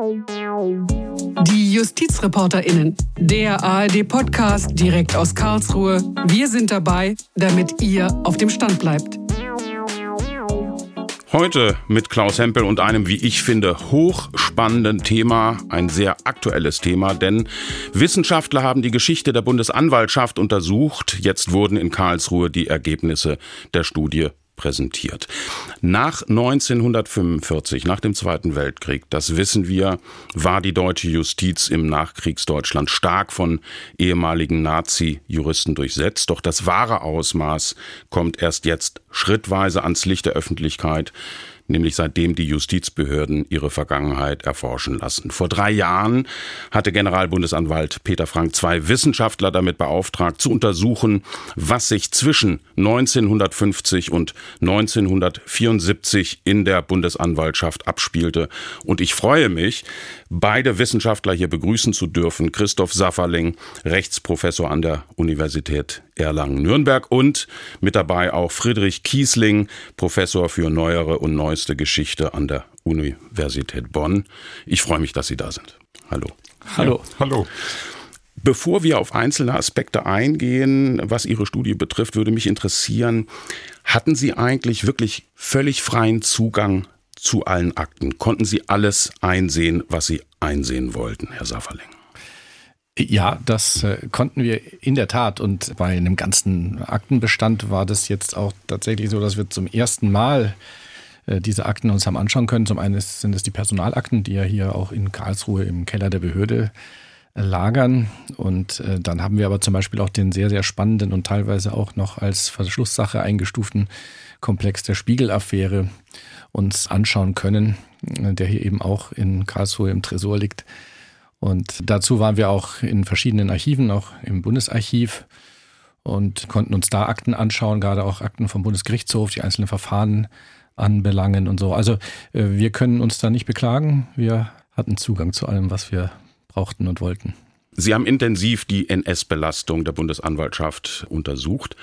Die JustizreporterInnen, der ARD-Podcast direkt aus Karlsruhe. Wir sind dabei, damit ihr auf dem Stand bleibt. Heute mit Klaus Hempel und einem, wie ich finde, hochspannenden Thema, ein sehr aktuelles Thema, denn Wissenschaftler haben die Geschichte der Bundesanwaltschaft untersucht. Jetzt wurden in Karlsruhe die Ergebnisse der Studie präsentiert. Nach 1945, nach dem Zweiten Weltkrieg, das wissen wir, war die deutsche Justiz im Nachkriegsdeutschland stark von ehemaligen Nazi-Juristen durchsetzt. Doch das wahre Ausmaß kommt erst jetzt schrittweise ans Licht der Öffentlichkeit nämlich seitdem die Justizbehörden ihre Vergangenheit erforschen lassen. Vor drei Jahren hatte Generalbundesanwalt Peter Frank zwei Wissenschaftler damit beauftragt, zu untersuchen, was sich zwischen 1950 und 1974 in der Bundesanwaltschaft abspielte. Und ich freue mich, beide Wissenschaftler hier begrüßen zu dürfen. Christoph Safferling, Rechtsprofessor an der Universität Erlangen-Nürnberg und mit dabei auch Friedrich Kiesling, Professor für neuere und neueste Geschichte an der Universität Bonn. Ich freue mich, dass Sie da sind. Hallo. Hallo. Ja, hallo. Bevor wir auf einzelne Aspekte eingehen, was Ihre Studie betrifft, würde mich interessieren, hatten Sie eigentlich wirklich völlig freien Zugang zu allen Akten? Konnten Sie alles einsehen, was Sie einsehen wollten, Herr Safferling? Ja, das äh, konnten wir in der Tat. Und bei einem ganzen Aktenbestand war das jetzt auch tatsächlich so, dass wir zum ersten Mal äh, diese Akten uns haben anschauen können. Zum einen sind es die Personalakten, die ja hier auch in Karlsruhe im Keller der Behörde äh, lagern. Und äh, dann haben wir aber zum Beispiel auch den sehr, sehr spannenden und teilweise auch noch als Verschlusssache eingestuften Komplex der Spiegelaffäre uns anschauen können, der hier eben auch in Karlsruhe im Tresor liegt. Und dazu waren wir auch in verschiedenen Archiven, auch im Bundesarchiv und konnten uns da Akten anschauen, gerade auch Akten vom Bundesgerichtshof, die einzelnen Verfahren anbelangen und so. Also äh, wir können uns da nicht beklagen. Wir hatten Zugang zu allem, was wir brauchten und wollten. Sie haben intensiv die NS-Belastung der Bundesanwaltschaft untersucht.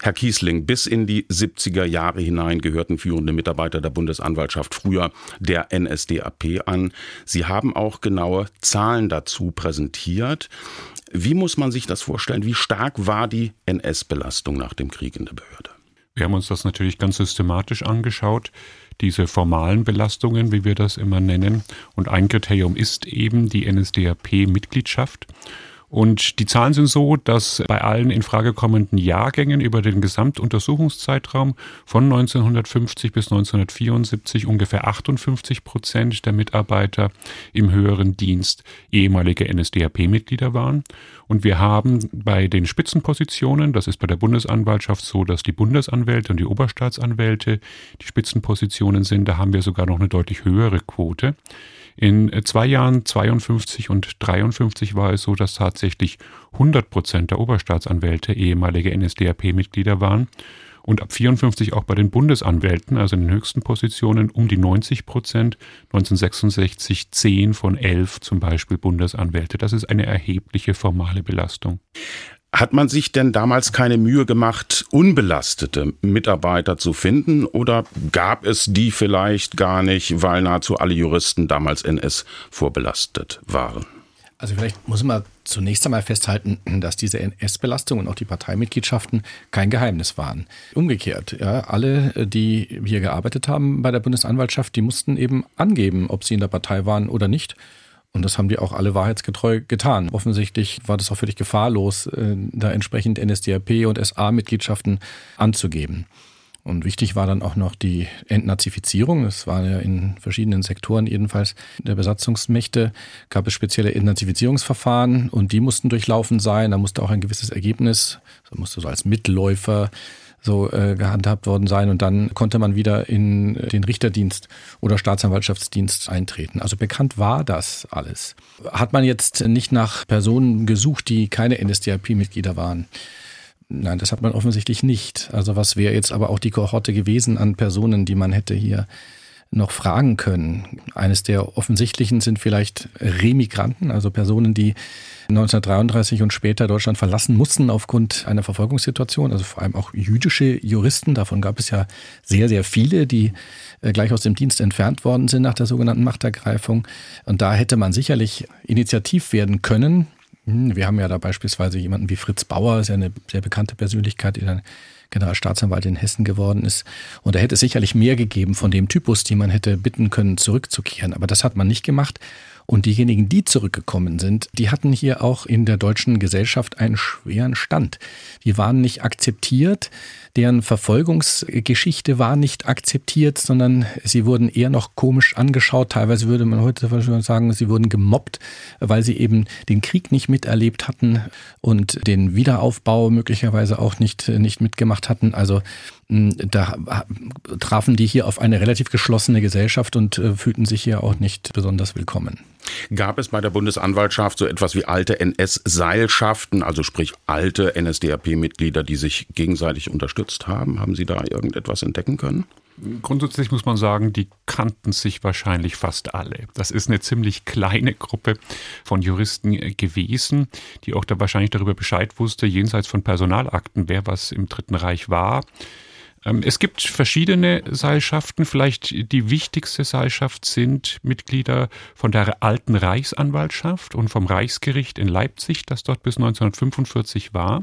Herr Kiesling, bis in die 70er Jahre hinein gehörten führende Mitarbeiter der Bundesanwaltschaft früher der NSDAP an. Sie haben auch genaue Zahlen dazu präsentiert. Wie muss man sich das vorstellen? Wie stark war die NS-Belastung nach dem Krieg in der Behörde? Wir haben uns das natürlich ganz systematisch angeschaut diese formalen Belastungen, wie wir das immer nennen. Und ein Kriterium ist eben die NSDAP-Mitgliedschaft. Und die Zahlen sind so, dass bei allen in Frage kommenden Jahrgängen über den Gesamtuntersuchungszeitraum von 1950 bis 1974 ungefähr 58 Prozent der Mitarbeiter im höheren Dienst ehemalige NSDAP-Mitglieder waren. Und wir haben bei den Spitzenpositionen, das ist bei der Bundesanwaltschaft so, dass die Bundesanwälte und die Oberstaatsanwälte die Spitzenpositionen sind, da haben wir sogar noch eine deutlich höhere Quote. In äh, zwei Jahren 52 und 53 war es so, dass tatsächlich 100 Prozent der Oberstaatsanwälte ehemalige NSDAP-Mitglieder waren und ab 54 auch bei den Bundesanwälten, also in den höchsten Positionen, um die 90 Prozent. 1966 10 von 11 zum Beispiel Bundesanwälte. Das ist eine erhebliche formale Belastung. Hat man sich denn damals keine Mühe gemacht, unbelastete Mitarbeiter zu finden oder gab es die vielleicht gar nicht, weil nahezu alle Juristen damals NS vorbelastet waren? Also vielleicht muss man zunächst einmal festhalten, dass diese NS-Belastung und auch die Parteimitgliedschaften kein Geheimnis waren. Umgekehrt, ja, alle, die hier gearbeitet haben bei der Bundesanwaltschaft, die mussten eben angeben, ob sie in der Partei waren oder nicht. Und das haben die auch alle wahrheitsgetreu getan. Offensichtlich war das auch völlig gefahrlos, äh, da entsprechend NSDAP und SA-Mitgliedschaften anzugeben. Und wichtig war dann auch noch die Entnazifizierung. Es war ja in verschiedenen Sektoren jedenfalls der Besatzungsmächte, gab es spezielle Entnazifizierungsverfahren und die mussten durchlaufen sein. Da musste auch ein gewisses Ergebnis, so musste so als Mitläufer so äh, gehandhabt worden sein und dann konnte man wieder in den Richterdienst oder Staatsanwaltschaftsdienst eintreten. Also bekannt war das alles. Hat man jetzt nicht nach Personen gesucht, die keine NSDAP-Mitglieder waren? Nein, das hat man offensichtlich nicht. Also was wäre jetzt aber auch die Kohorte gewesen an Personen, die man hätte hier noch fragen können. Eines der offensichtlichen sind vielleicht Remigranten, also Personen, die 1933 und später Deutschland verlassen mussten aufgrund einer Verfolgungssituation, also vor allem auch jüdische Juristen. Davon gab es ja sehr, sehr viele, die äh, gleich aus dem Dienst entfernt worden sind nach der sogenannten Machtergreifung. Und da hätte man sicherlich initiativ werden können. Hm, wir haben ja da beispielsweise jemanden wie Fritz Bauer, ist ja eine sehr bekannte Persönlichkeit, die dann Generalstaatsanwalt in Hessen geworden ist. Und da hätte es sicherlich mehr gegeben von dem Typus, die man hätte bitten können, zurückzukehren. Aber das hat man nicht gemacht. Und diejenigen, die zurückgekommen sind, die hatten hier auch in der deutschen Gesellschaft einen schweren Stand. Die waren nicht akzeptiert, deren Verfolgungsgeschichte war nicht akzeptiert, sondern sie wurden eher noch komisch angeschaut. Teilweise würde man heute sagen, sie wurden gemobbt, weil sie eben den Krieg nicht miterlebt hatten und den Wiederaufbau möglicherweise auch nicht, nicht mitgemacht hatten. Also da trafen die hier auf eine relativ geschlossene Gesellschaft und äh, fühlten sich hier auch nicht besonders willkommen. Gab es bei der Bundesanwaltschaft so etwas wie alte NS-Seilschaften, also sprich alte NSDAP-Mitglieder, die sich gegenseitig unterstützt haben? Haben Sie da irgendetwas entdecken können? Grundsätzlich muss man sagen, die kannten sich wahrscheinlich fast alle. Das ist eine ziemlich kleine Gruppe von Juristen gewesen, die auch da wahrscheinlich darüber Bescheid wusste, jenseits von Personalakten, wer was im Dritten Reich war. Ähm, es gibt verschiedene Seilschaften. Vielleicht die wichtigste Seilschaft sind Mitglieder von der alten Reichsanwaltschaft und vom Reichsgericht in Leipzig, das dort bis 1945 war.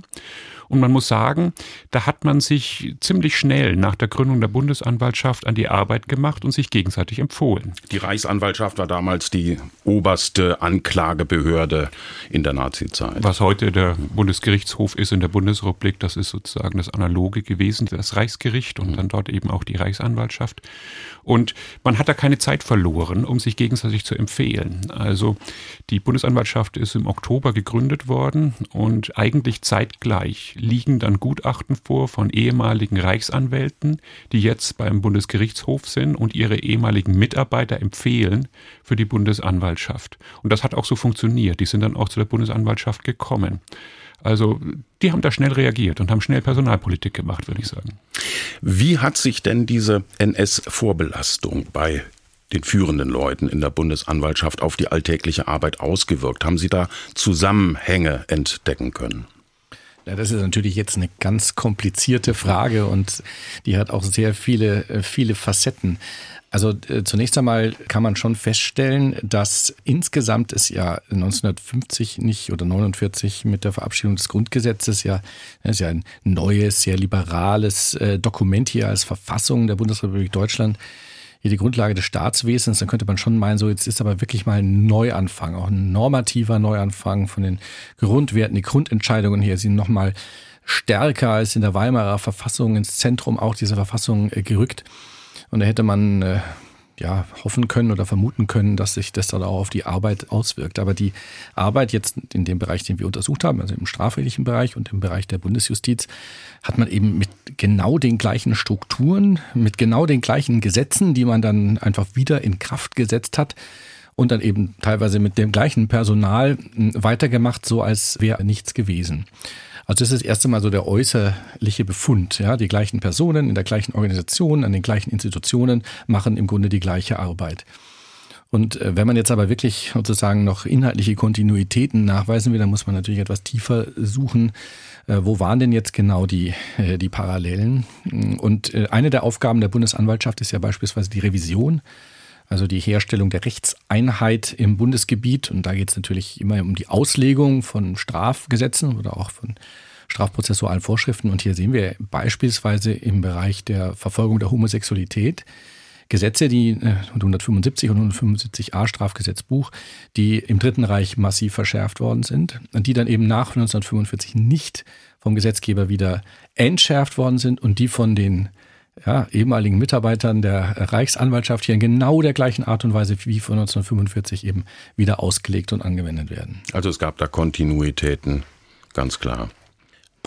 Und man muss sagen, da hat man sich ziemlich schnell nach der Gründung der Bundesanwaltschaft an die Arbeit gemacht und sich gegenseitig empfohlen. Die Reichsanwaltschaft war damals die oberste Anklagebehörde in der Nazizeit. Was heute der Bundesgerichtshof ist in der Bundesrepublik, das ist sozusagen das Analoge gewesen, das Reichsgericht und dann dort eben auch die Reichsanwaltschaft. Und man hat da keine Zeit verloren, um sich gegenseitig zu empfehlen. Also die Bundesanwaltschaft ist im Oktober gegründet worden und eigentlich zeitgleich liegen dann Gutachten vor von ehemaligen Reichsanwälten, die jetzt beim Bundesgerichtshof sind und ihre ehemaligen Mitarbeiter empfehlen für die Bundesanwaltschaft. Und das hat auch so funktioniert. Die sind dann auch zu der Bundesanwaltschaft gekommen. Also die haben da schnell reagiert und haben schnell Personalpolitik gemacht, würde ich sagen. Wie hat sich denn diese NS-Vorbelastung bei den führenden Leuten in der Bundesanwaltschaft auf die alltägliche Arbeit ausgewirkt? Haben Sie da Zusammenhänge entdecken können? Ja, das ist natürlich jetzt eine ganz komplizierte Frage und die hat auch sehr viele, äh, viele Facetten. Also äh, zunächst einmal kann man schon feststellen, dass insgesamt es ja 1950 nicht oder 49 mit der Verabschiedung des Grundgesetzes ja, das ist ja ein neues, sehr liberales äh, Dokument hier als Verfassung der Bundesrepublik Deutschland hier die Grundlage des Staatswesens, dann könnte man schon meinen, so jetzt ist aber wirklich mal ein Neuanfang, auch ein normativer Neuanfang von den Grundwerten. Die Grundentscheidungen hier sind nochmal stärker als in der Weimarer Verfassung ins Zentrum auch dieser Verfassung äh, gerückt. Und da hätte man äh, ja, hoffen können oder vermuten können, dass sich das dann auch auf die Arbeit auswirkt. Aber die Arbeit jetzt in dem Bereich, den wir untersucht haben, also im strafrechtlichen Bereich und im Bereich der Bundesjustiz, hat man eben mit genau den gleichen Strukturen, mit genau den gleichen Gesetzen, die man dann einfach wieder in Kraft gesetzt hat, und dann eben teilweise mit dem gleichen Personal hm, weitergemacht, so als wäre nichts gewesen. Also das ist das erste Mal so der äußerliche Befund. Ja, die gleichen Personen in der gleichen Organisation, an den gleichen Institutionen machen im Grunde die gleiche Arbeit. Und äh, wenn man jetzt aber wirklich sozusagen noch inhaltliche Kontinuitäten nachweisen will, dann muss man natürlich etwas tiefer suchen. Äh, wo waren denn jetzt genau die, äh, die Parallelen? Und eine der Aufgaben der Bundesanwaltschaft ist ja beispielsweise die Revision also die Herstellung der Rechtseinheit im Bundesgebiet. Und da geht es natürlich immer um die Auslegung von Strafgesetzen oder auch von strafprozessualen Vorschriften. Und hier sehen wir beispielsweise im Bereich der Verfolgung der Homosexualität Gesetze, die 175 äh, und 175a Strafgesetzbuch, die im Dritten Reich massiv verschärft worden sind und die dann eben nach 1945 nicht vom Gesetzgeber wieder entschärft worden sind und die von den ja, ehemaligen Mitarbeitern der Reichsanwaltschaft hier in genau der gleichen Art und Weise wie von 1945 eben wieder ausgelegt und angewendet werden. Also es gab da Kontinuitäten, ganz klar.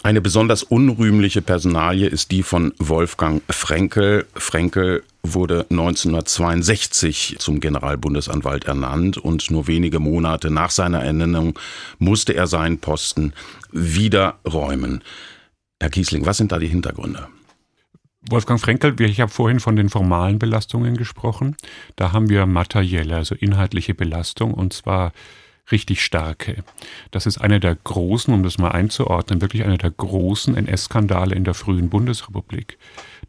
Eine besonders unrühmliche Personalie ist die von Wolfgang Frenkel. Frenkel wurde 1962 zum Generalbundesanwalt ernannt und nur wenige Monate nach seiner Ernennung musste er seinen Posten wieder räumen. Herr Kiesling, was sind da die Hintergründe? Wolfgang Frenkel, ich habe vorhin von den formalen Belastungen gesprochen. Da haben wir materielle, also inhaltliche Belastung und zwar richtig starke. Das ist einer der großen, um das mal einzuordnen, wirklich einer der großen NS-Skandale in der frühen Bundesrepublik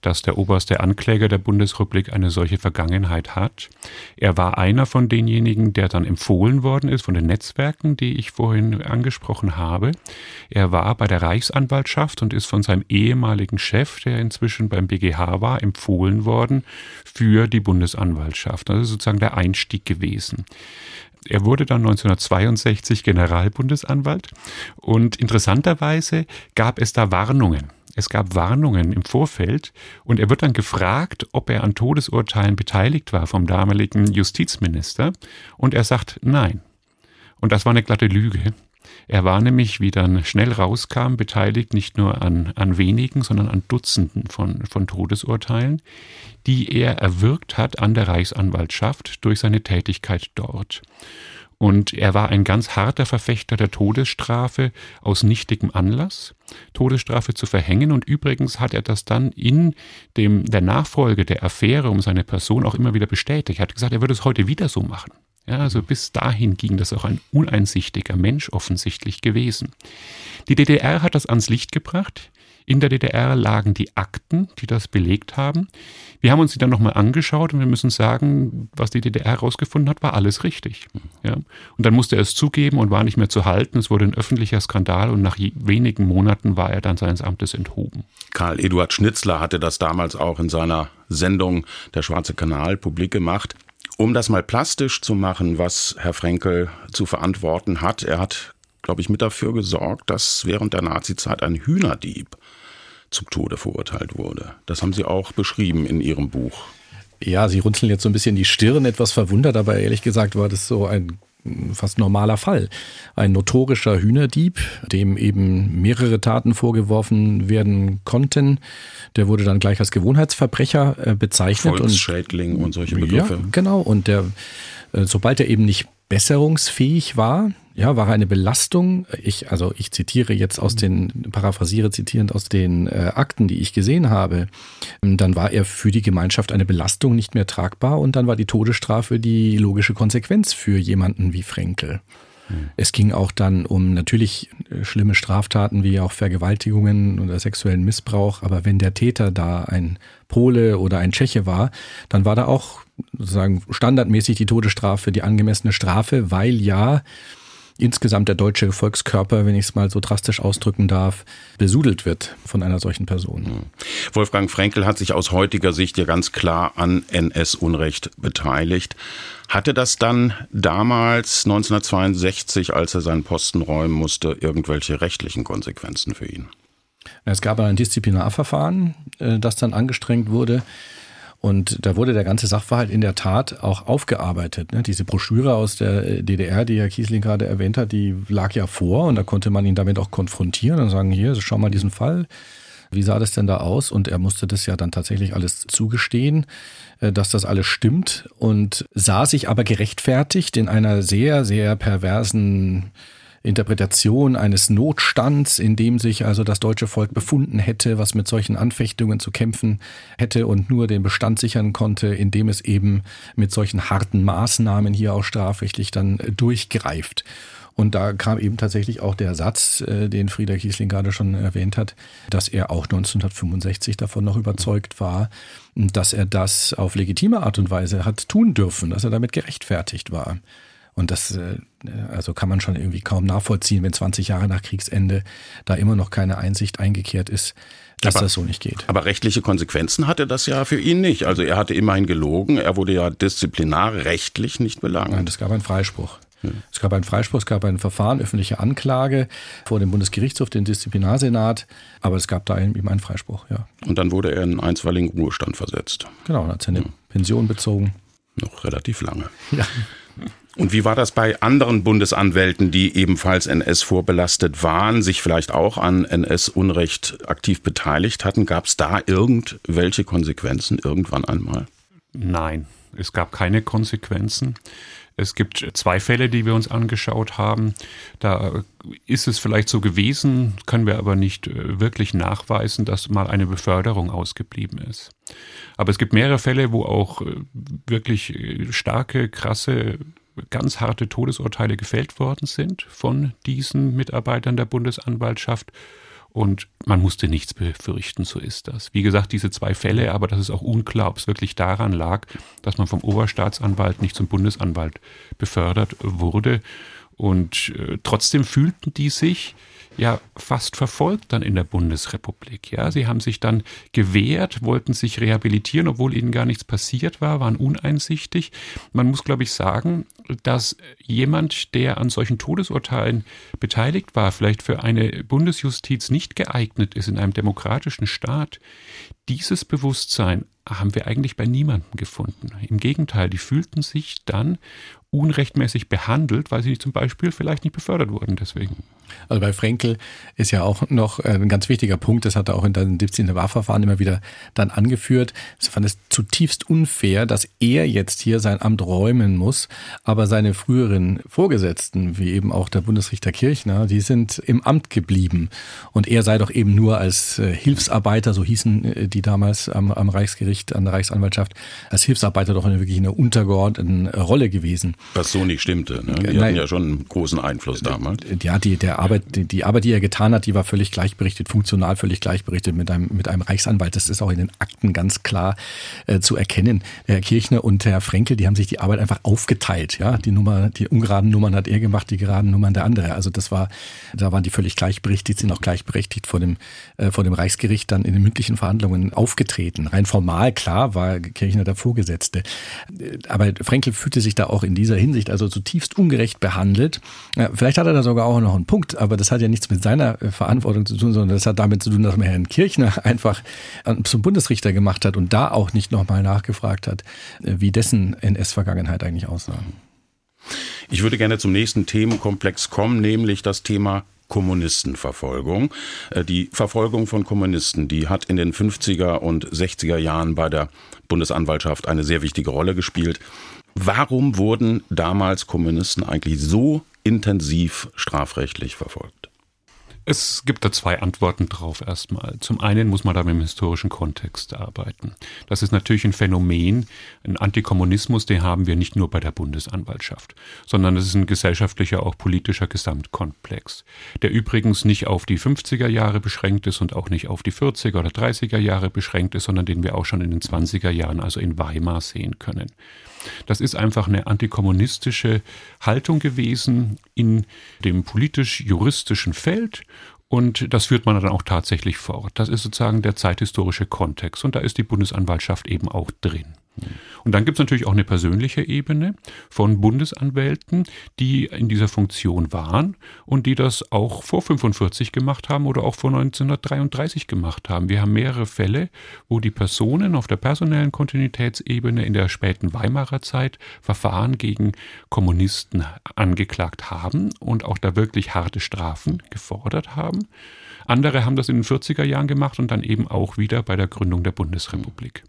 dass der oberste Ankläger der Bundesrepublik eine solche Vergangenheit hat. Er war einer von denjenigen, der dann empfohlen worden ist von den Netzwerken, die ich vorhin angesprochen habe. Er war bei der Reichsanwaltschaft und ist von seinem ehemaligen Chef, der inzwischen beim BGH war, empfohlen worden für die Bundesanwaltschaft. Das ist sozusagen der Einstieg gewesen. Er wurde dann 1962 Generalbundesanwalt und interessanterweise gab es da Warnungen. Es gab Warnungen im Vorfeld und er wird dann gefragt, ob er an Todesurteilen beteiligt war vom damaligen Justizminister und er sagt nein. Und das war eine glatte Lüge. Er war nämlich, wie dann schnell rauskam, beteiligt nicht nur an, an wenigen, sondern an Dutzenden von, von Todesurteilen, die er erwirkt hat an der Reichsanwaltschaft durch seine Tätigkeit dort. Und er war ein ganz harter Verfechter der Todesstrafe aus nichtigem Anlass, Todesstrafe zu verhängen. Und übrigens hat er das dann in dem, der Nachfolge der Affäre um seine Person auch immer wieder bestätigt. Er hat gesagt, er würde es heute wieder so machen. Ja, also bis dahin ging das auch ein uneinsichtiger Mensch offensichtlich gewesen. Die DDR hat das ans Licht gebracht. In der DDR lagen die Akten, die das belegt haben. Wir haben uns die dann nochmal angeschaut und wir müssen sagen, was die DDR herausgefunden hat, war alles richtig. Ja. Und dann musste er es zugeben und war nicht mehr zu halten. Es wurde ein öffentlicher Skandal und nach wenigen Monaten war er dann seines Amtes enthoben. Karl Eduard Schnitzler hatte das damals auch in seiner Sendung Der Schwarze Kanal publik gemacht. Um das mal plastisch zu machen, was Herr Frenkel zu verantworten hat, er hat, glaube ich, mit dafür gesorgt, dass während der Nazizeit ein Hühnerdieb zum Tode verurteilt wurde. Das haben Sie auch beschrieben in Ihrem Buch. Ja, Sie runzeln jetzt so ein bisschen die Stirn, etwas verwundert, aber ehrlich gesagt war das so ein fast normaler Fall. Ein notorischer Hühnerdieb, dem eben mehrere Taten vorgeworfen werden konnten. Der wurde dann gleich als Gewohnheitsverbrecher äh, bezeichnet. Volksschädling und, und solche Begriffe. Ja, genau. Und der, äh, sobald er eben nicht besserungsfähig war, ja, war eine Belastung. Ich, also ich zitiere jetzt aus den, paraphrasiere zitierend aus den äh, Akten, die ich gesehen habe. Ähm, dann war er für die Gemeinschaft eine Belastung nicht mehr tragbar und dann war die Todesstrafe die logische Konsequenz für jemanden wie Frenkel. Hm. Es ging auch dann um natürlich äh, schlimme Straftaten wie auch Vergewaltigungen oder sexuellen Missbrauch. Aber wenn der Täter da ein Pole oder ein Tscheche war, dann war da auch sozusagen standardmäßig die Todesstrafe die angemessene Strafe, weil ja insgesamt der deutsche Volkskörper, wenn ich es mal so drastisch ausdrücken darf, besudelt wird von einer solchen Person. Hm. Wolfgang Frenkel hat sich aus heutiger Sicht ja ganz klar an NS-Unrecht beteiligt. Hatte das dann damals 1962, als er seinen Posten räumen musste, irgendwelche rechtlichen Konsequenzen für ihn? Es gab ein Disziplinarverfahren, äh, das dann angestrengt wurde. Und da wurde der ganze Sachverhalt in der Tat auch aufgearbeitet. Ne? Diese Broschüre aus der äh, DDR, die Herr Kiesling gerade erwähnt hat, die lag ja vor und da konnte man ihn damit auch konfrontieren und sagen, hier, schau mal diesen Fall. Wie sah das denn da aus? Und er musste das ja dann tatsächlich alles zugestehen, äh, dass das alles stimmt und sah sich aber gerechtfertigt in einer sehr, sehr perversen Interpretation eines Notstands, in dem sich also das deutsche Volk befunden hätte, was mit solchen Anfechtungen zu kämpfen hätte und nur den Bestand sichern konnte, indem es eben mit solchen harten Maßnahmen hier auch strafrechtlich dann durchgreift. Und da kam eben tatsächlich auch der Satz, äh, den Frieder Kiesling gerade schon erwähnt hat, dass er auch 1965 davon noch überzeugt war, dass er das auf legitime Art und Weise hat tun dürfen, dass er damit gerechtfertigt war. Und das äh, also kann man schon irgendwie kaum nachvollziehen, wenn 20 Jahre nach Kriegsende da immer noch keine Einsicht eingekehrt ist, dass aber, das so nicht geht. Aber rechtliche Konsequenzen hatte das ja für ihn nicht. Also er hatte immerhin gelogen, er wurde ja disziplinarrechtlich nicht belangt. Nein, es gab einen Freispruch. Es gab einen Freispruch, es gab ein Verfahren, öffentliche Anklage vor dem Bundesgerichtshof, den Disziplinarsenat, aber es gab da eben einen Freispruch, ja. Und dann wurde er in einstweiligen Ruhestand versetzt. Genau, dann hat seine ja. Pension bezogen. Noch relativ lange. Ja. Und wie war das bei anderen Bundesanwälten, die ebenfalls NS vorbelastet waren, sich vielleicht auch an NS-Unrecht aktiv beteiligt hatten? Gab es da irgendwelche Konsequenzen irgendwann einmal? Nein, es gab keine Konsequenzen. Es gibt zwei Fälle, die wir uns angeschaut haben. Da ist es vielleicht so gewesen, können wir aber nicht äh, wirklich nachweisen, dass mal eine Beförderung ausgeblieben ist. Aber es gibt mehrere Fälle, wo auch äh, wirklich äh, starke, krasse, ganz harte Todesurteile gefällt worden sind von diesen Mitarbeitern der Bundesanwaltschaft und man musste nichts befürchten, so ist das. Wie gesagt, diese zwei Fälle, aber das ist auch unklar, ob es wirklich daran lag, dass man vom Oberstaatsanwalt nicht zum Bundesanwalt befördert wurde. Und äh, trotzdem fühlten die sich ja fast verfolgt dann in der Bundesrepublik. Ja, sie haben sich dann gewehrt, wollten sich rehabilitieren, obwohl ihnen gar nichts passiert war, waren uneinsichtig. Man muss, glaube ich, sagen, dass jemand, der an solchen Todesurteilen beteiligt war, vielleicht für eine Bundesjustiz nicht geeignet ist in einem demokratischen Staat, dieses Bewusstsein haben wir eigentlich bei niemandem gefunden. Im Gegenteil, die fühlten sich dann unrechtmäßig behandelt, weil sie zum Beispiel vielleicht nicht befördert wurden deswegen. Also bei Frenkel ist ja auch noch äh, ein ganz wichtiger Punkt, das hat er auch in den 17. Wahlverfahren immer wieder dann angeführt. Ich fand es zutiefst unfair, dass er jetzt hier sein Amt räumen muss, aber seine früheren Vorgesetzten, wie eben auch der Bundesrichter Kirchner, die sind im Amt geblieben. Und er sei doch eben nur als äh, Hilfsarbeiter, so hießen äh, die damals am, am Reichsgericht, an der Reichsanwaltschaft, als Hilfsarbeiter doch wirklich eine untergeordneten Rolle gewesen. Was so nicht stimmte. Ne? Die Nein, hatten ja schon einen großen Einfluss damals. Ja, die, der Arbeit, die, die, Arbeit, die er getan hat, die war völlig gleichberichtet, funktional völlig gleichberichtet mit einem, mit einem Reichsanwalt. Das ist auch in den Akten ganz klar äh, zu erkennen. Herr Kirchner und Herr Frenkel, die haben sich die Arbeit einfach aufgeteilt. Ja, die Nummer, die ungeraden Nummern hat er gemacht, die geraden Nummern der andere. Also das war, da waren die völlig gleichberechtigt, sind auch gleichberechtigt vor dem, äh, vor dem Reichsgericht dann in den mündlichen Verhandlungen aufgetreten. Rein formal, klar, war Kirchner der Vorgesetzte. Äh, aber Frenkel fühlte sich da auch in dieser Hinsicht also zutiefst ungerecht behandelt. Vielleicht hat er da sogar auch noch einen Punkt, aber das hat ja nichts mit seiner äh, Verantwortung zu tun, sondern das hat damit zu tun, dass man Herrn Kirchner einfach zum Bundesrichter gemacht hat und da auch nicht nochmal nachgefragt hat, äh, wie dessen NS-Vergangenheit eigentlich aussah. Ich würde gerne zum nächsten Themenkomplex kommen, nämlich das Thema Kommunistenverfolgung. Äh, die Verfolgung von Kommunisten, die hat in den 50er und 60er Jahren bei der Bundesanwaltschaft eine sehr wichtige Rolle gespielt. Warum wurden damals Kommunisten eigentlich so intensiv strafrechtlich verfolgt? Es gibt da zwei Antworten drauf erstmal. Zum einen muss man da mit dem historischen Kontext arbeiten. Das ist natürlich ein Phänomen, ein Antikommunismus, den haben wir nicht nur bei der Bundesanwaltschaft, sondern es ist ein gesellschaftlicher, auch politischer Gesamtkomplex, der übrigens nicht auf die 50er Jahre beschränkt ist und auch nicht auf die 40er oder 30er Jahre beschränkt ist, sondern den wir auch schon in den 20er Jahren, also in Weimar, sehen können. Das ist einfach eine antikommunistische Haltung gewesen in dem politisch-juristischen Feld und das führt man dann auch tatsächlich fort. Das ist sozusagen der zeithistorische Kontext und da ist die Bundesanwaltschaft eben auch drin. Und dann gibt es natürlich auch eine persönliche Ebene von Bundesanwälten, die in dieser Funktion waren und die das auch vor 45 gemacht haben oder auch vor 1933 gemacht haben. Wir haben mehrere Fälle, wo die Personen auf der personellen Kontinuitätsebene in der späten Weimarer Zeit Verfahren gegen Kommunisten angeklagt haben und auch da wirklich harte Strafen gefordert haben. Andere haben das in den 40er Jahren gemacht und dann eben auch wieder bei der Gründung der Bundesrepublik.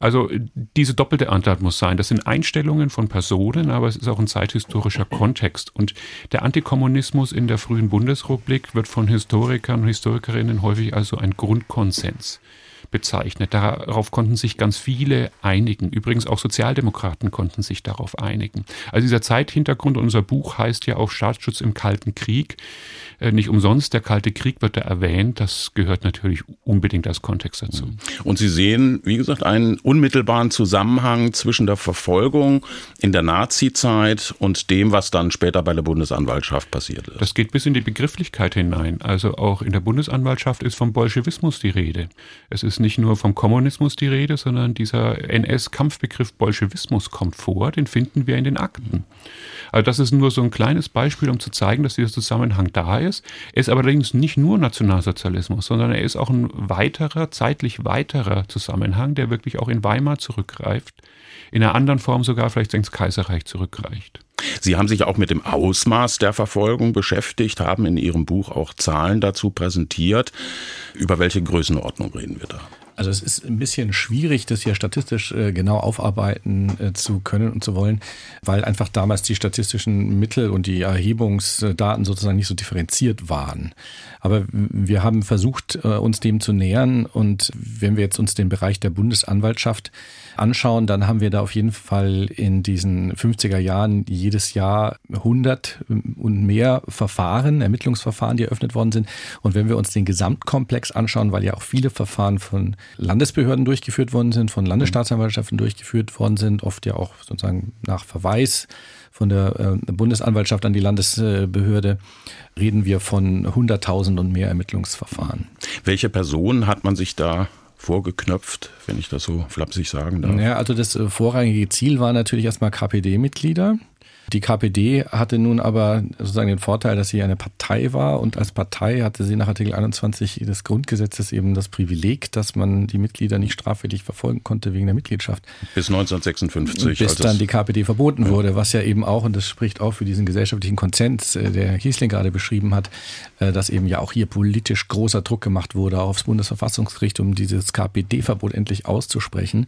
Also diese doppelte Antwort muss sein. Das sind Einstellungen von Personen, aber es ist auch ein zeithistorischer Kontext. Und der Antikommunismus in der frühen Bundesrepublik wird von Historikern und Historikerinnen häufig als so ein Grundkonsens bezeichnet. Darauf konnten sich ganz viele einigen. Übrigens auch Sozialdemokraten konnten sich darauf einigen. Also dieser Zeithintergrund, unser Buch heißt ja auch Staatsschutz im Kalten Krieg. Äh, nicht umsonst, der Kalte Krieg wird da erwähnt. Das gehört natürlich unbedingt als Kontext dazu. Mhm. Und Sie sehen, wie gesagt, einen unmittelbaren Zusammenhang zwischen der Verfolgung in der Nazi-Zeit und dem, was dann später bei der Bundesanwaltschaft passiert ist. Das geht bis in die Begrifflichkeit hinein. Also auch in der Bundesanwaltschaft ist vom Bolschewismus die Rede. Es ist nicht nur vom Kommunismus die Rede, sondern dieser NS-Kampfbegriff Bolschewismus kommt vor. Den finden wir in den Akten. Also das ist nur so ein kleines Beispiel, um zu zeigen, dass dieser Zusammenhang da ist. Er ist allerdings nicht nur Nationalsozialismus, sondern er ist auch ein weiterer, zeitlich weiterer Zusammenhang, der wirklich auch in Weimar zurückgreift, in einer anderen Form sogar vielleicht ins Kaiserreich zurückreicht. Sie haben sich auch mit dem Ausmaß der Verfolgung beschäftigt, haben in Ihrem Buch auch Zahlen dazu präsentiert. Über welche Größenordnung reden wir da? Also es ist ein bisschen schwierig, das hier statistisch äh, genau aufarbeiten äh, zu können und zu wollen, weil einfach damals die statistischen Mittel und die Erhebungsdaten sozusagen nicht so differenziert waren. Aber wir haben versucht, äh, uns dem zu nähern und wenn wir jetzt uns den Bereich der Bundesanwaltschaft anschauen, dann haben wir da auf jeden Fall in diesen 50er Jahren jedes Jahr 100 und mehr Verfahren, Ermittlungsverfahren, die eröffnet worden sind. Und wenn wir uns den Gesamtkomplex anschauen, weil ja auch viele Verfahren von Landesbehörden durchgeführt worden sind, von Landesstaatsanwaltschaften durchgeführt worden sind, oft ja auch sozusagen nach Verweis von der äh, Bundesanwaltschaft an die Landesbehörde, reden wir von 100.000 und mehr Ermittlungsverfahren. Welche Personen hat man sich da vorgeknöpft, wenn ich das so flapsig sagen darf? Ja, also das äh, vorrangige Ziel war natürlich erstmal KPD-Mitglieder. Die KPD hatte nun aber sozusagen den Vorteil, dass sie eine Partei war und als Partei hatte sie nach Artikel 21 des Grundgesetzes eben das Privileg, dass man die Mitglieder nicht straffällig verfolgen konnte wegen der Mitgliedschaft. Bis 1956. Bis dann die KPD verboten ja. wurde, was ja eben auch, und das spricht auch für diesen gesellschaftlichen Konsens, äh, der Herr Kiesling gerade beschrieben hat, äh, dass eben ja auch hier politisch großer Druck gemacht wurde aufs Bundesverfassungsgericht, um dieses KPD-Verbot endlich auszusprechen.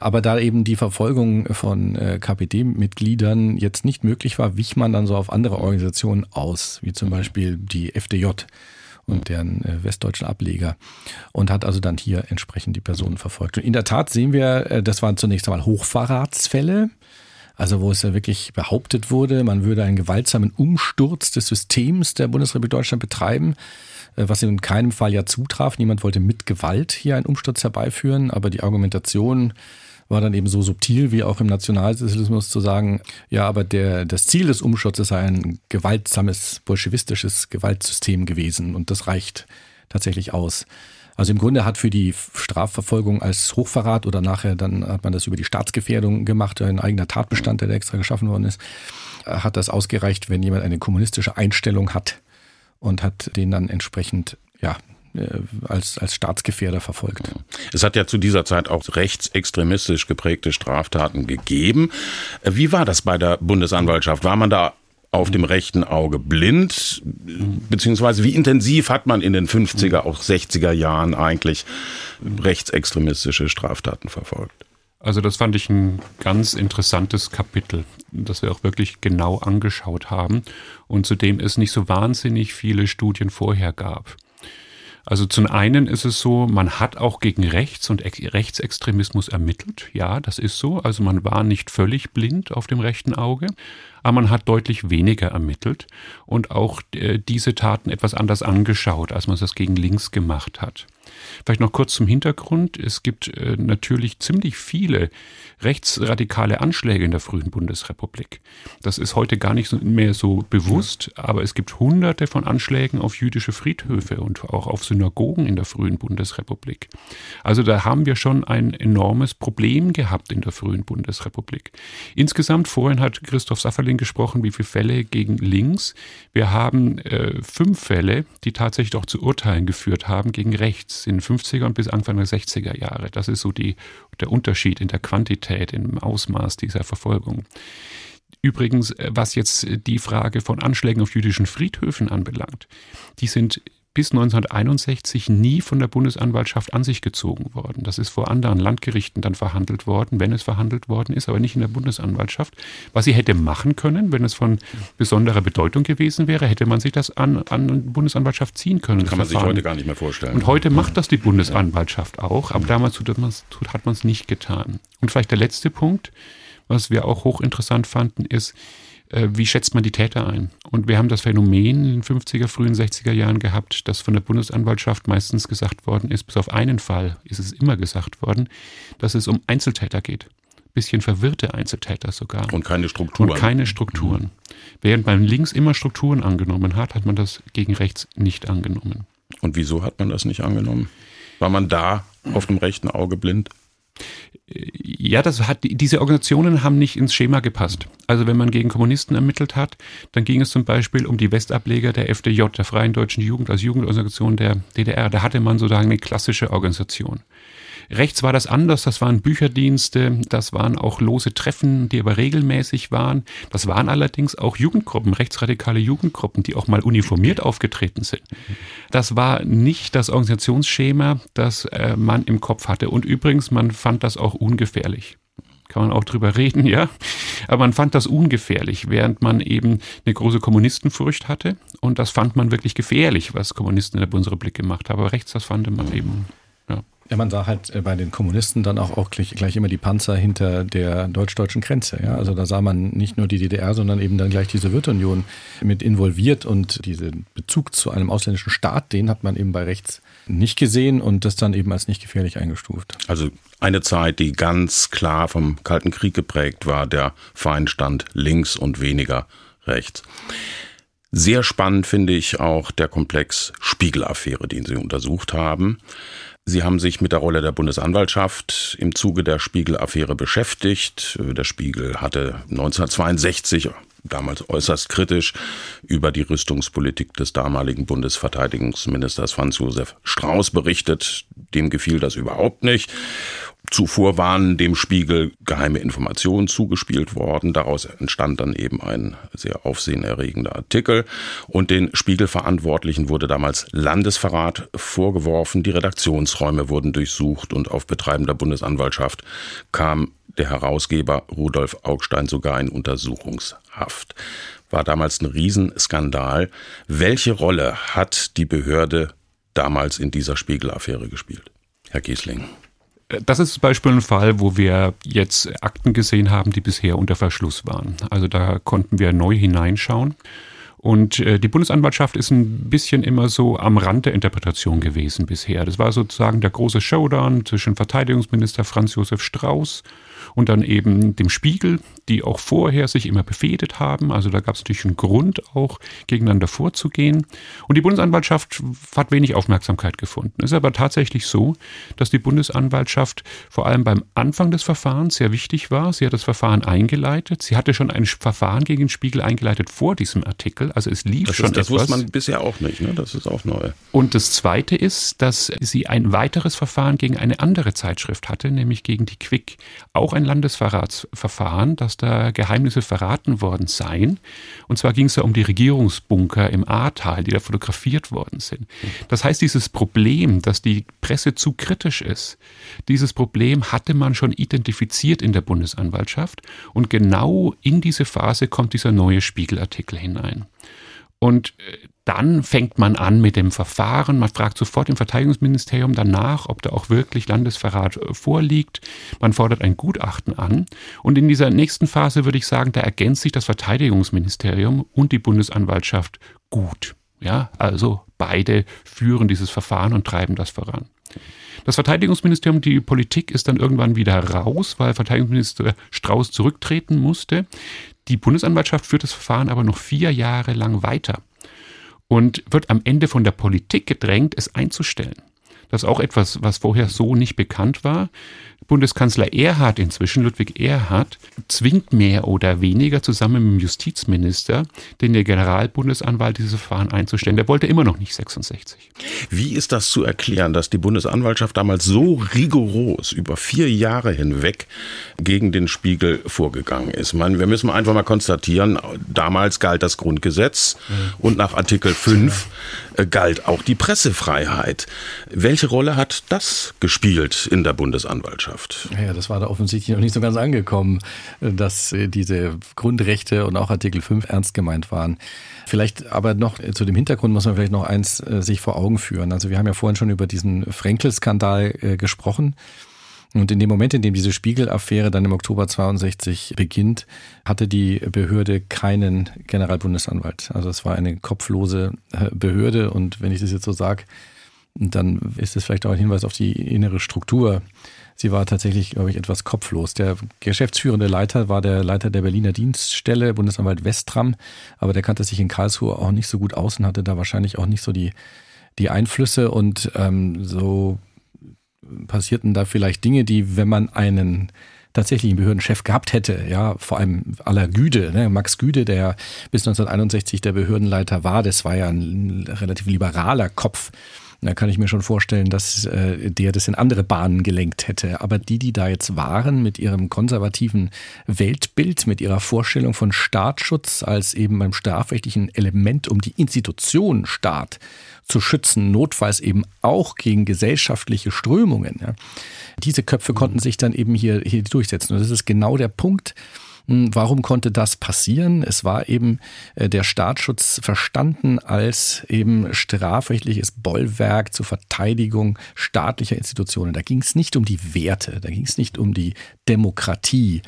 Aber da eben die Verfolgung von äh, KPD-Mitgliedern jetzt nicht nicht möglich war, wich man dann so auf andere Organisationen aus, wie zum Beispiel die FDJ und deren äh, westdeutschen Ableger und hat also dann hier entsprechend die Personen verfolgt. Und in der Tat sehen wir, äh, das waren zunächst einmal Hochverratsfälle, also wo es ja wirklich behauptet wurde, man würde einen gewaltsamen Umsturz des Systems der Bundesrepublik Deutschland betreiben, äh, was in keinem Fall ja zutraf. Niemand wollte mit Gewalt hier einen Umsturz herbeiführen, aber die Argumentation war dann eben so subtil wie auch im Nationalsozialismus zu sagen, ja, aber der, das Ziel des Umsturzes sei ein gewaltsames, bolschewistisches Gewaltsystem gewesen und das reicht tatsächlich aus. Also im Grunde hat für die Strafverfolgung als Hochverrat oder nachher dann hat man das über die Staatsgefährdung gemacht, ein eigener Tatbestand, der extra geschaffen worden ist, hat das ausgereicht, wenn jemand eine kommunistische Einstellung hat und hat den dann entsprechend ja, als, als Staatsgefährder verfolgt. Es hat ja zu dieser Zeit auch rechtsextremistisch geprägte Straftaten gegeben. Äh, wie war das bei der Bundesanwaltschaft? War man da auf dem rechten Auge blind? Beziehungsweise wie intensiv hat man in den 50er, auch 60er Jahren eigentlich rechtsextremistische Straftaten verfolgt? Also das fand ich ein ganz interessantes Kapitel, das wir auch wirklich genau angeschaut haben und zu dem es nicht so wahnsinnig viele Studien vorher gab. Also zum einen ist es so, man hat auch gegen Rechts und Rechtsextremismus ermittelt. Ja, das ist so. Also man war nicht völlig blind auf dem rechten Auge, aber man hat deutlich weniger ermittelt und auch äh, diese Taten etwas anders angeschaut, als man das gegen links gemacht hat. Vielleicht noch kurz zum Hintergrund. Es gibt äh, natürlich ziemlich viele rechtsradikale Anschläge in der frühen Bundesrepublik. Das ist heute gar nicht mehr so bewusst, aber es gibt hunderte von Anschlägen auf jüdische Friedhöfe und auch auf Synagogen in der frühen Bundesrepublik. Also da haben wir schon ein enormes Problem gehabt in der frühen Bundesrepublik. Insgesamt, vorhin hat Christoph Safferling gesprochen, wie viele Fälle gegen links. Wir haben äh, fünf Fälle, die tatsächlich auch zu Urteilen geführt haben gegen rechts in den 50er und bis Anfang der 60er Jahre. Das ist so die, der Unterschied in der Quantität, im Ausmaß dieser Verfolgung. Übrigens, äh, was jetzt die Frage von Anschlägen auf jüdischen Friedhöfen anbelangt, die sind bis 1961 nie von der Bundesanwaltschaft an sich gezogen worden. Das ist vor anderen Landgerichten dann verhandelt worden, wenn es verhandelt worden ist, aber nicht in der Bundesanwaltschaft. Was sie hätte machen können, wenn es von besonderer Bedeutung gewesen wäre, hätte man sich das an, an die Bundesanwaltschaft ziehen können. Kann man sich heute gar nicht mehr vorstellen. Und heute macht das die Bundesanwaltschaft auch, aber damals hat man es nicht getan. Und vielleicht der letzte Punkt, was wir auch hochinteressant fanden, ist, wie schätzt man die Täter ein? Und wir haben das Phänomen in den 50er, frühen 60er Jahren gehabt, dass von der Bundesanwaltschaft meistens gesagt worden ist, bis auf einen Fall ist es immer gesagt worden, dass es um Einzeltäter geht. Bisschen verwirrte Einzeltäter sogar. Und keine Strukturen. Und keine Strukturen. Mhm. Während man links immer Strukturen angenommen hat, hat man das gegen rechts nicht angenommen. Und wieso hat man das nicht angenommen? War man da auf dem rechten Auge blind? Ja, das hat, diese Organisationen haben nicht ins Schema gepasst. Also wenn man gegen Kommunisten ermittelt hat, dann ging es zum Beispiel um die Westableger der FDJ, der Freien Deutschen Jugend, als Jugendorganisation der DDR. Da hatte man sozusagen eine klassische Organisation. Rechts war das anders, das waren Bücherdienste, das waren auch lose Treffen, die aber regelmäßig waren. Das waren allerdings auch Jugendgruppen, rechtsradikale Jugendgruppen, die auch mal uniformiert aufgetreten sind. Das war nicht das Organisationsschema, das äh, man im Kopf hatte. Und übrigens, man fand das auch ungefährlich kann man auch drüber reden, ja. Aber man fand das ungefährlich, während man eben eine große Kommunistenfurcht hatte. Und das fand man wirklich gefährlich, was Kommunisten in der Bundesrepublik gemacht haben. Aber rechts, das fand man eben, ja. Ja, man sah halt äh, bei den Kommunisten dann auch, auch gleich, gleich immer die Panzer hinter der deutsch-deutschen Grenze. Ja? Also da sah man nicht nur die DDR, sondern eben dann gleich die Sowjetunion mit involviert und diesen Bezug zu einem ausländischen Staat, den hat man eben bei rechts nicht gesehen und das dann eben als nicht gefährlich eingestuft. Also eine Zeit, die ganz klar vom Kalten Krieg geprägt war, der Feind stand links und weniger rechts. Sehr spannend finde ich auch der Komplex Spiegelaffäre, den Sie untersucht haben. Sie haben sich mit der Rolle der Bundesanwaltschaft im Zuge der Spiegel-Affäre beschäftigt. Der Spiegel hatte 1962 damals äußerst kritisch über die Rüstungspolitik des damaligen Bundesverteidigungsministers Franz Josef Strauß berichtet. Dem gefiel das überhaupt nicht. Zuvor waren dem Spiegel geheime Informationen zugespielt worden. Daraus entstand dann eben ein sehr aufsehenerregender Artikel. Und den Spiegelverantwortlichen wurde damals Landesverrat vorgeworfen. Die Redaktionsräume wurden durchsucht und auf Betreiben der Bundesanwaltschaft kam der Herausgeber Rudolf Augstein sogar in Untersuchungshaft. War damals ein Riesenskandal. Welche Rolle hat die Behörde damals in dieser Spiegelaffäre gespielt? Herr Giesling. Das ist zum Beispiel ein Fall, wo wir jetzt Akten gesehen haben, die bisher unter Verschluss waren. Also da konnten wir neu hineinschauen. Und äh, die Bundesanwaltschaft ist ein bisschen immer so am Rand der Interpretation gewesen bisher. Das war sozusagen der große Showdown zwischen Verteidigungsminister Franz Josef Strauß und dann eben dem Spiegel, die auch vorher sich immer befehdet haben. Also da gab es natürlich einen Grund, auch gegeneinander vorzugehen. Und die Bundesanwaltschaft hat wenig Aufmerksamkeit gefunden. Es ist aber tatsächlich so, dass die Bundesanwaltschaft vor allem beim Anfang des Verfahrens sehr wichtig war. Sie hat das Verfahren eingeleitet. Sie hatte schon ein Verfahren gegen den Spiegel eingeleitet vor diesem Artikel. Also es lief das schon ist, das etwas. wusste man bisher auch nicht. Ne? Das ist auch neu. Und das Zweite ist, dass sie ein weiteres Verfahren gegen eine andere Zeitschrift hatte, nämlich gegen die Quick. Auch ein Landesverratsverfahren, dass da Geheimnisse verraten worden seien. Und zwar ging es da um die Regierungsbunker im Ahrtal, die da fotografiert worden sind. Das heißt, dieses Problem, dass die Presse zu kritisch ist, dieses Problem hatte man schon identifiziert in der Bundesanwaltschaft. Und genau in diese Phase kommt dieser neue Spiegelartikel hinein. Und äh, dann fängt man an mit dem Verfahren. Man fragt sofort im Verteidigungsministerium danach, ob da auch wirklich Landesverrat äh, vorliegt. Man fordert ein Gutachten an. Und in dieser nächsten Phase würde ich sagen, da ergänzt sich das Verteidigungsministerium und die Bundesanwaltschaft gut. Ja, also beide führen dieses Verfahren und treiben das voran. Das Verteidigungsministerium, die Politik ist dann irgendwann wieder raus, weil Verteidigungsminister Strauß zurücktreten musste. Die Bundesanwaltschaft führt das Verfahren aber noch vier Jahre lang weiter und wird am Ende von der Politik gedrängt, es einzustellen. Das ist auch etwas, was vorher so nicht bekannt war. Bundeskanzler Erhard inzwischen, Ludwig Erhard, zwingt mehr oder weniger zusammen mit dem Justizminister den Generalbundesanwalt dieses Verfahren einzustellen. Der wollte immer noch nicht 66. Wie ist das zu erklären, dass die Bundesanwaltschaft damals so rigoros über vier Jahre hinweg gegen den Spiegel vorgegangen ist? meine, wir müssen einfach mal konstatieren, damals galt das Grundgesetz mhm. und nach Artikel 5 äh, galt auch die Pressefreiheit. Welche Rolle hat das gespielt in der Bundesanwaltschaft? Ja, das war da offensichtlich noch nicht so ganz angekommen, äh, dass äh, diese Grundrechte und auch Artikel 5 ernst gemeint waren. Vielleicht aber noch zu dem Hintergrund muss man vielleicht noch eins sich vor Augen führen. Also wir haben ja vorhin schon über diesen Frenkel-Skandal gesprochen. Und in dem Moment, in dem diese Spiegel-Affäre dann im Oktober 62 beginnt, hatte die Behörde keinen Generalbundesanwalt. Also es war eine kopflose äh, Behörde und wenn ich das jetzt so sage, dann ist es vielleicht auch ein Hinweis auf die innere Struktur. Sie war tatsächlich, glaube ich, etwas kopflos. Der geschäftsführende Leiter war der Leiter der Berliner Dienststelle, Bundesanwalt Westram, aber der kannte sich in Karlsruhe auch nicht so gut aus und hatte da wahrscheinlich auch nicht so die, die Einflüsse und ähm, so passierten da vielleicht Dinge, die, wenn man einen tatsächlichen Behördenchef gehabt hätte, ja, vor allem aller Güde, ne? Max Güde, der bis 1961 der Behördenleiter war, das war ja ein relativ liberaler Kopf, Da kann ich mir schon vorstellen, dass äh, der das in andere Bahnen gelenkt hätte. Aber die, die da jetzt waren mit ihrem konservativen Weltbild, mit ihrer Vorstellung von Staatsschutz als eben beim strafrechtlichen Element, um die Institution Staat zu schützen, notfalls eben auch gegen gesellschaftliche Strömungen. Ja. Diese Köpfe konnten sich dann eben hier, hier durchsetzen. Und das ist genau der Punkt, Warum konnte das passieren? Es war eben äh, der Staatsschutz verstanden als eben strafrechtliches Bollwerk zur Verteidigung staatlicher Institutionen. Da ging es nicht um die Werte, da ging es nicht um die Demokratie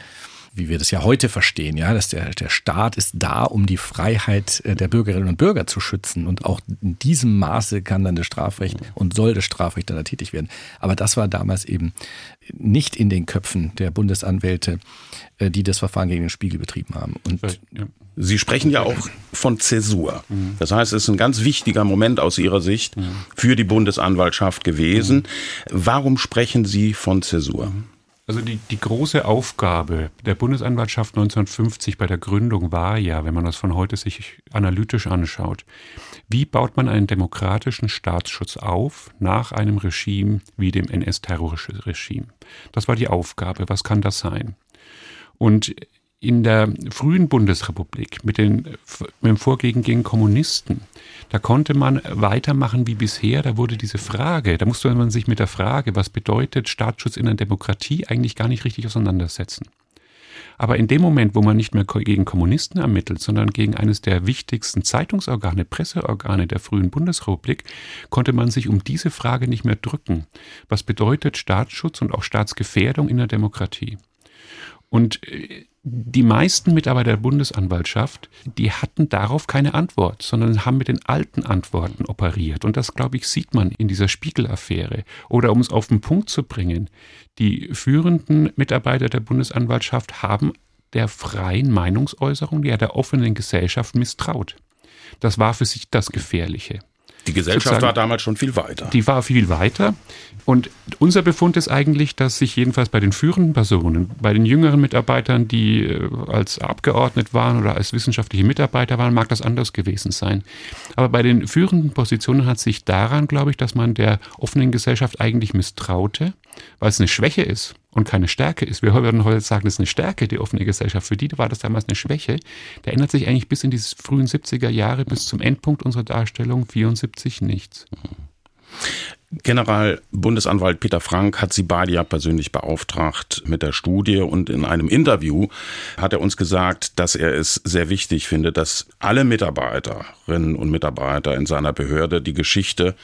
wie wir das ja heute verstehen, ja, dass der, der Staat ist da, um die Freiheit äh, der Bürgerinnen und Bürger zu schützen. Und auch in diesem Maße kann dann das Strafrecht und soll das Strafrecht dann da tätig werden. Aber das war damals eben nicht in den Köpfen der Bundesanwälte, äh, die das Verfahren gegen den Spiegel betrieben haben. Und Sie sprechen ja auch von Zäsur. Das heißt, es ist ein ganz wichtiger Moment aus Ihrer Sicht für die Bundesanwaltschaft gewesen. Warum sprechen Sie von Zäsur? Also die, die große Aufgabe der Bundesanwaltschaft 1950 bei der Gründung war ja, wenn man das von heute sich analytisch anschaut, wie baut man einen demokratischen Staatsschutz auf nach einem Regime wie dem NS-Terrorregime? Das war die Aufgabe. Was kann das sein? Und in der frühen Bundesrepublik mit, den, mit dem Vorgehen gegen Kommunisten, da konnte man weitermachen wie bisher. Da wurde diese Frage, da musste man sich mit der Frage, was bedeutet Staatsschutz in einer Demokratie, eigentlich gar nicht richtig auseinandersetzen. Aber in dem Moment, wo man nicht mehr gegen Kommunisten ermittelt, sondern gegen eines der wichtigsten Zeitungsorgane, Presseorgane der frühen Bundesrepublik, konnte man sich um diese Frage nicht mehr drücken. Was bedeutet Staatsschutz und auch Staatsgefährdung in der Demokratie? Und äh, die meisten Mitarbeiter der Bundesanwaltschaft, die hatten darauf keine Antwort, sondern haben mit den alten Antworten operiert. Und das, glaube ich, sieht man in dieser Spiegelaffäre. Oder um es auf den Punkt zu bringen, die führenden Mitarbeiter der Bundesanwaltschaft haben der freien Meinungsäußerung, ja der offenen Gesellschaft misstraut. Das war für sich das Gefährliche. Die Gesellschaft war damals schon viel weiter. Die war viel weiter. Und unser Befund ist eigentlich, dass sich jedenfalls bei den führenden Personen, bei den jüngeren Mitarbeitern, die äh, als Abgeordnet waren oder als wissenschaftliche Mitarbeiter waren, mag das anders gewesen sein. Aber bei den führenden Positionen hat sich daran, glaube ich, dass man der offenen Gesellschaft eigentlich misstraute, weil es eine Schwäche ist und keine Stärke ist. Wir würden heute sagen, das ist eine Stärke, die offene Gesellschaft. Für die war das damals eine Schwäche. Der ändert sich eigentlich bis in die frühen 70er Jahre, bis zum Endpunkt unserer Darstellung 74 nichts. General Bundesanwalt Peter Frank hat Sie beide ja persönlich beauftragt mit der Studie und in einem Interview hat er uns gesagt, dass er es sehr wichtig findet, dass alle Mitarbeiterinnen und Mitarbeiter in seiner Behörde die Geschichte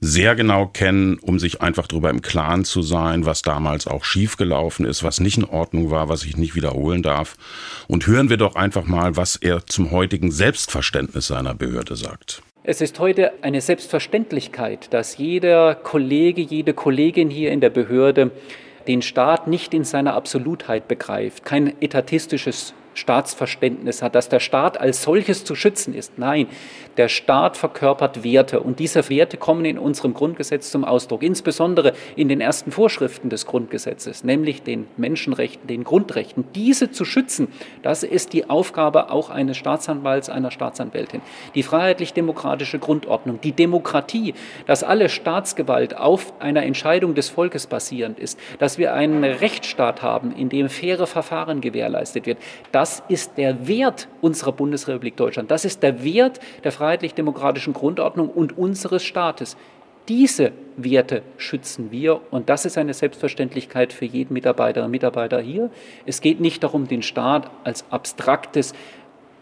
sehr genau kennen, um sich einfach darüber im Klaren zu sein, was damals auch schiefgelaufen ist, was nicht in Ordnung war, was ich nicht wiederholen darf. Und hören wir doch einfach mal, was er zum heutigen Selbstverständnis seiner Behörde sagt. Es ist heute eine Selbstverständlichkeit, dass jeder Kollege, jede Kollegin hier in der Behörde den Staat nicht in seiner Absolutheit begreift, kein etatistisches Staatsverständnis hat, dass der Staat als solches zu schützen ist. Nein, der Staat verkörpert Werte und diese Werte kommen in unserem Grundgesetz zum Ausdruck, insbesondere in den ersten Vorschriften des Grundgesetzes, nämlich den Menschenrechten, den Grundrechten. Diese zu schützen, das ist die Aufgabe auch eines Staatsanwalts, einer Staatsanwältin. Die freiheitlich-demokratische Grundordnung, die Demokratie, dass alle Staatsgewalt auf einer Entscheidung des Volkes basierend ist, dass wir einen Rechtsstaat haben, in dem faire Verfahren gewährleistet wird. Das ist der Wert unserer Bundesrepublik Deutschland. Das ist der Wert der freiheitlich-demokratischen Grundordnung und unseres Staates. Diese Werte schützen wir und das ist eine Selbstverständlichkeit für jeden Mitarbeiter und Mitarbeiter hier. Es geht nicht darum, den Staat als abstraktes,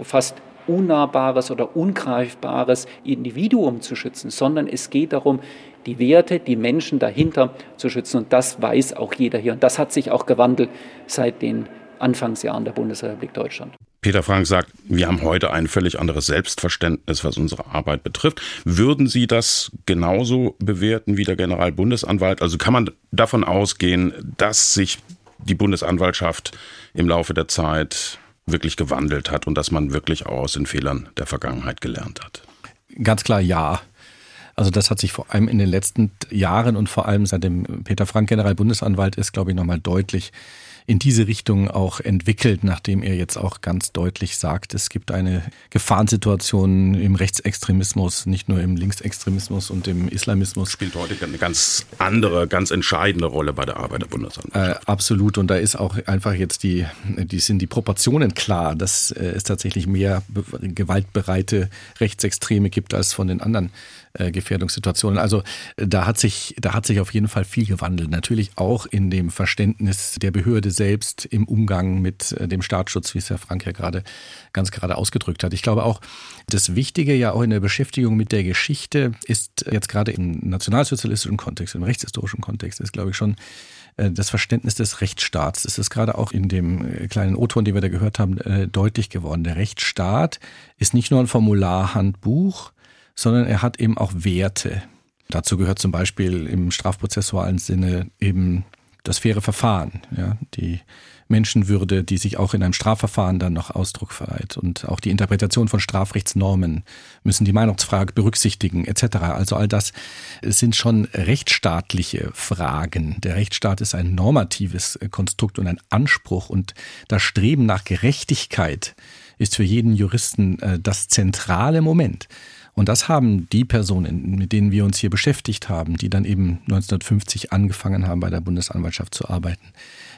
fast unnahbares oder ungreifbares Individuum zu schützen, sondern es geht darum, die Werte, die Menschen dahinter zu schützen. Und das weiß auch jeder hier. Und das hat sich auch gewandelt seit den Anfangsjahren der Bundesrepublik Deutschland. Peter Frank sagt, wir haben heute ein völlig anderes Selbstverständnis, was unsere Arbeit betrifft. Würden Sie das genauso bewerten wie der Generalbundesanwalt? Also kann man davon ausgehen, dass sich die Bundesanwaltschaft im Laufe der Zeit wirklich gewandelt hat und dass man wirklich auch aus den Fehlern der Vergangenheit gelernt hat? Ganz klar ja. Also das hat sich vor allem in den letzten Jahren und vor allem seit dem Peter Frank Generalbundesanwalt ist, glaube ich, nochmal deutlich in diese Richtung auch entwickelt, nachdem er jetzt auch ganz deutlich sagt, es gibt eine Gefahrensituation im Rechtsextremismus, nicht nur im Linksextremismus und im Islamismus. Spielt heute eine ganz andere, ganz entscheidende Rolle bei der Arbeit der Bundesanwaltschaft. Äh, absolut. Und da ist auch einfach jetzt die, die sind die Proportionen klar, dass äh, es tatsächlich mehr gewaltbereite Rechtsextreme gibt als von den anderen äh, Gefährdungssituationen. Also da hat sich, da hat sich auf jeden Fall viel gewandelt. Natürlich auch in dem Verständnis der Behörde selbst im Umgang mit äh, dem Staatsschutz, wie es Herr Frank ja gerade ganz gerade ausgedrückt hat. Ich glaube auch, das Wichtige ja auch in der Beschäftigung mit der Geschichte ist jetzt gerade im nationalsozialistischen Kontext, im rechtshistorischen Kontext, ist glaube ich schon äh, das Verständnis des Rechtsstaats. Es ist gerade auch in dem kleinen O-Ton, den wir da gehört haben, deutlich geworden. Der Rechtsstaat ist nicht nur ein Formularhandbuch, sondern er hat eben auch Werte. Dazu gehört zum Beispiel im strafprozessualen Sinne eben das faire Verfahren, ja, die Menschenwürde, die sich auch in einem Strafverfahren dann noch Ausdruck verleiht. Und auch die Interpretation von Strafrechtsnormen müssen die Meinungsfrage berücksichtigen, etc. Also all das sind schon rechtsstaatliche Fragen. Der Rechtsstaat ist ein normatives Konstrukt und ein Anspruch und das Streben nach Gerechtigkeit ist für jeden Juristen äh, das zentrale Moment. Und das haben die Personen, mit denen wir uns hier beschäftigt haben, die dann eben 1950 angefangen haben, bei der Bundesanwaltschaft zu arbeiten,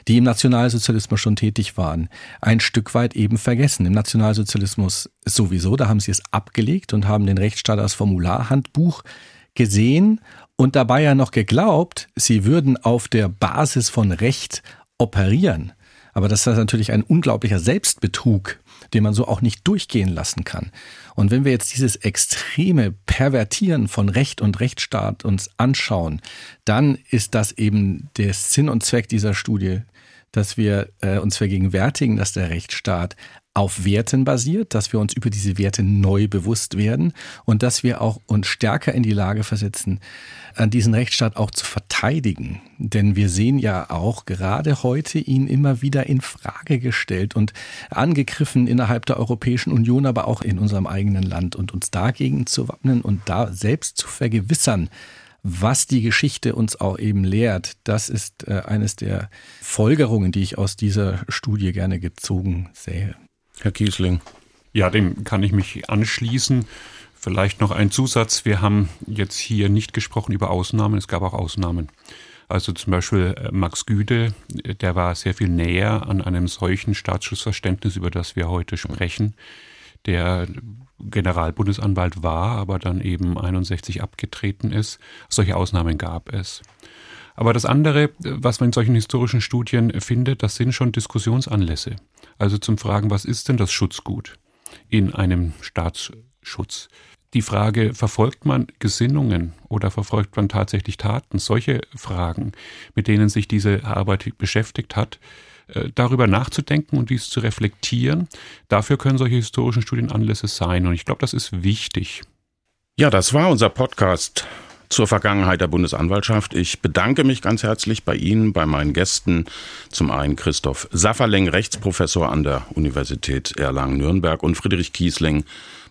die im Nationalsozialismus schon tätig waren, ein Stück weit eben vergessen. Im Nationalsozialismus sowieso, da haben sie es abgelegt und haben den Rechtsstaat als Formularhandbuch gesehen und dabei ja noch geglaubt, sie würden auf der Basis von Recht operieren. Aber das ist natürlich ein unglaublicher Selbstbetrug, den man so auch nicht durchgehen lassen kann. Und wenn wir jetzt dieses extreme Pervertieren von Recht und Rechtsstaat uns anschauen, dann ist das eben der Sinn und Zweck dieser Studie, dass wir äh, uns vergegenwärtigen, dass der Rechtsstaat auf Werten basiert, dass wir uns über diese Werte neu bewusst werden und dass wir auch uns stärker in die Lage versetzen, an diesen Rechtsstaat auch zu verteidigen. Denn wir sehen ja auch gerade heute ihn immer wieder in Frage gestellt und angegriffen innerhalb der Europäischen Union, aber auch in unserem eigenen Land und uns dagegen zu wappnen und da selbst zu vergewissern, was die Geschichte uns auch eben lehrt, das ist äh, eines der Folgerungen, die ich aus dieser Studie gerne gezogen sehe. Herr Kiesling. Ja, dem kann ich mich anschließen. Vielleicht noch ein Zusatz. Wir haben jetzt hier nicht gesprochen über Ausnahmen. Es gab auch Ausnahmen. Also zum Beispiel äh, Max Güde, der war sehr viel näher an einem solchen Staatsschutzverständnis, über das wir heute sprechen, der Generalbundesanwalt war, aber dann eben 61 abgetreten ist. Solche Ausnahmen gab es. Aber das andere, was man in solchen historischen Studien findet, das sind schon Diskussionsanlässe. Also zum Fragen, was ist denn das Schutzgut in einem Staatsschutz? Die Frage, verfolgt man Gesinnungen oder verfolgt man tatsächlich Taten? Solche Fragen, mit denen sich diese Arbeit beschäftigt hat, äh, darüber nachzudenken und dies zu reflektieren, dafür können solche historischen Studien Anlässe sein. Und ich glaube, das ist wichtig. Ja, das war unser Podcast zur Vergangenheit der Bundesanwaltschaft. Ich bedanke mich ganz herzlich bei Ihnen, bei meinen Gästen. Zum einen Christoph Safferling, Rechtsprofessor an der Universität Erlangen-Nürnberg und Friedrich Kiesling,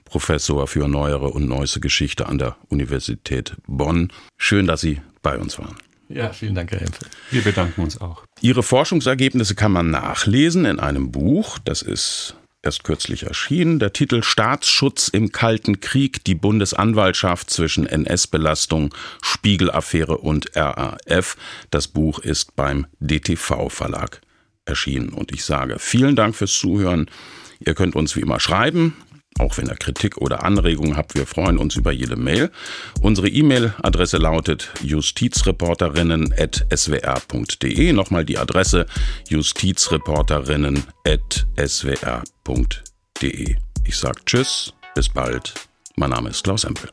Professor für neuere und neueste Geschichte an der Universität Bonn. Schön, dass Sie bei uns waren. Ja, vielen Dank, Herr Hempel. Wir bedanken uns auch. Ihre Forschungsergebnisse kann man nachlesen in einem Buch. Das ist erst kürzlich erschienen. Der Titel Staatsschutz im Kalten Krieg, die Bundesanwaltschaft zwischen NS-Belastung, Spiegelaffäre und RAF. Das Buch ist beim DTV Verlag erschienen. Und ich sage vielen Dank fürs Zuhören. Ihr könnt uns wie immer schreiben auch wenn ihr Kritik oder Anregungen habt, wir freuen uns über jede Mail. Unsere E-Mail-Adresse lautet justizreporterinnen.swr.de. Nochmal die Adresse justizreporterinnen.swr.de. Ich sage Tschüss, bis bald. Mein Name ist Klaus Empel.